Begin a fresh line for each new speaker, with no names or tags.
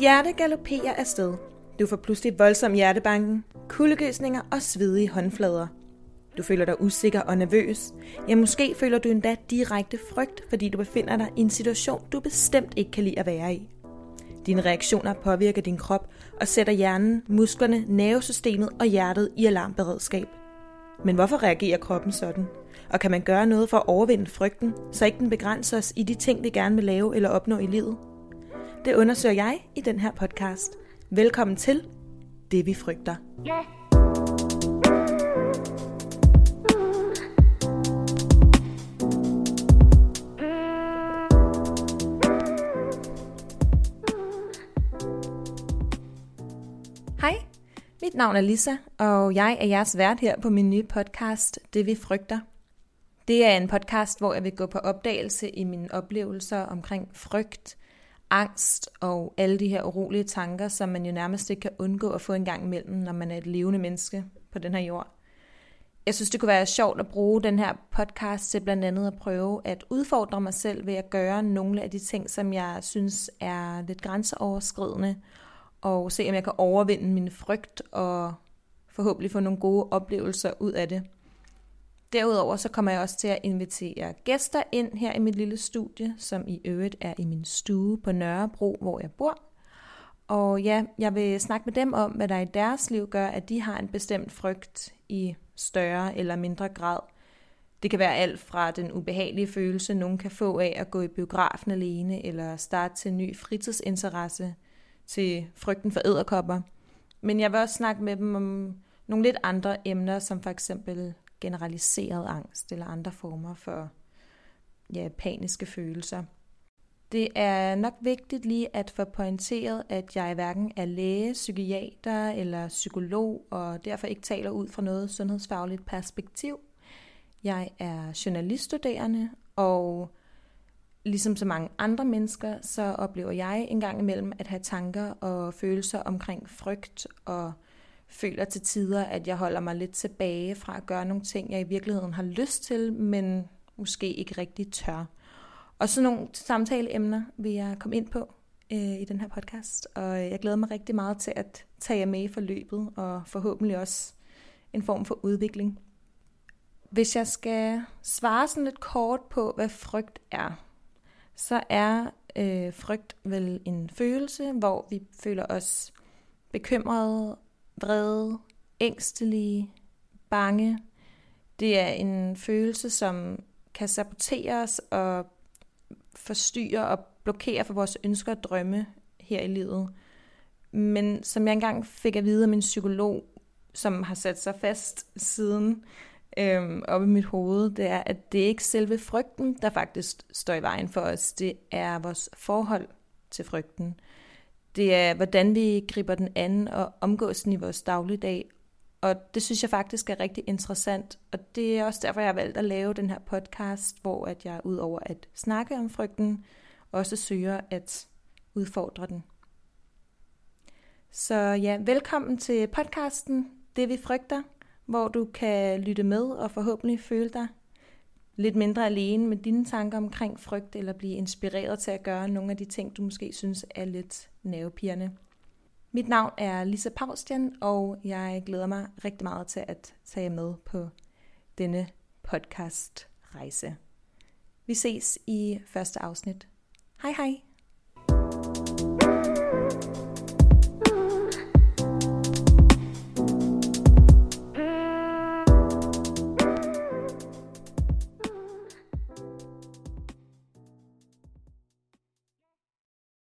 hjerte galopperer afsted. Du får pludselig voldsom hjertebanken, kuldegysninger og svedige håndflader. Du føler dig usikker og nervøs. Ja, måske føler du endda direkte frygt, fordi du befinder dig i en situation, du bestemt ikke kan lide at være i. Dine reaktioner påvirker din krop og sætter hjernen, musklerne, nervesystemet og hjertet i alarmberedskab. Men hvorfor reagerer kroppen sådan? Og kan man gøre noget for at overvinde frygten, så ikke den begrænser os i de ting, vi gerne vil lave eller opnå i livet? Det undersøger jeg i den her podcast. Velkommen til Det vi frygter. Hej, mit navn er Lisa, og jeg er jeres vært her på min nye podcast, Det vi frygter. Det er en podcast, hvor jeg vil gå på opdagelse i mine oplevelser omkring frygt, angst og alle de her urolige tanker, som man jo nærmest ikke kan undgå at få en gang imellem, når man er et levende menneske på den her jord. Jeg synes, det kunne være sjovt at bruge den her podcast til blandt andet at prøve at udfordre mig selv ved at gøre nogle af de ting, som jeg synes er lidt grænseoverskridende, og se om jeg kan overvinde min frygt og forhåbentlig få nogle gode oplevelser ud af det. Derudover så kommer jeg også til at invitere gæster ind her i mit lille studie, som i øvrigt er i min stue på Nørrebro, hvor jeg bor. Og ja, jeg vil snakke med dem om, hvad der i deres liv gør, at de har en bestemt frygt i større eller mindre grad. Det kan være alt fra den ubehagelige følelse, nogen kan få af at gå i biografen alene, eller starte til en ny fritidsinteresse, til frygten for æderkopper. Men jeg vil også snakke med dem om nogle lidt andre emner, som for eksempel generaliseret angst eller andre former for ja, paniske følelser. Det er nok vigtigt lige at få pointeret, at jeg hverken er læge, psykiater eller psykolog, og derfor ikke taler ud fra noget sundhedsfagligt perspektiv. Jeg er journaliststuderende, og ligesom så mange andre mennesker, så oplever jeg en gang imellem at have tanker og følelser omkring frygt og føler til tider, at jeg holder mig lidt tilbage fra at gøre nogle ting, jeg i virkeligheden har lyst til, men måske ikke rigtig tør. Og sådan nogle samtaleemner vil jeg komme ind på øh, i den her podcast, og jeg glæder mig rigtig meget til at tage jer med i forløbet, og forhåbentlig også en form for udvikling. Hvis jeg skal svare sådan lidt kort på, hvad frygt er, så er øh, frygt vel en følelse, hvor vi føler os bekymrede vrede, ængstelige, bange. Det er en følelse, som kan sabotere os og forstyrre og blokere for vores ønsker og drømme her i livet. Men som jeg engang fik at vide af min psykolog, som har sat sig fast siden øhm, op i mit hoved, det er, at det er ikke selve frygten, der faktisk står i vejen for os. Det er vores forhold til frygten. Det er, hvordan vi griber den anden og omgås den i vores dagligdag. Og det synes jeg faktisk er rigtig interessant. Og det er også derfor, jeg har valgt at lave den her podcast, hvor at jeg ud over at snakke om frygten, også søger at udfordre den. Så ja, velkommen til podcasten Det vi frygter, hvor du kan lytte med og forhåbentlig føle dig lidt mindre alene med dine tanker omkring frygt, eller blive inspireret til at gøre nogle af de ting, du måske synes er lidt nervepirrende. Mit navn er Lisa Paustian, og jeg glæder mig rigtig meget til at tage med på denne podcast rejse. Vi ses i første afsnit. Hej hej!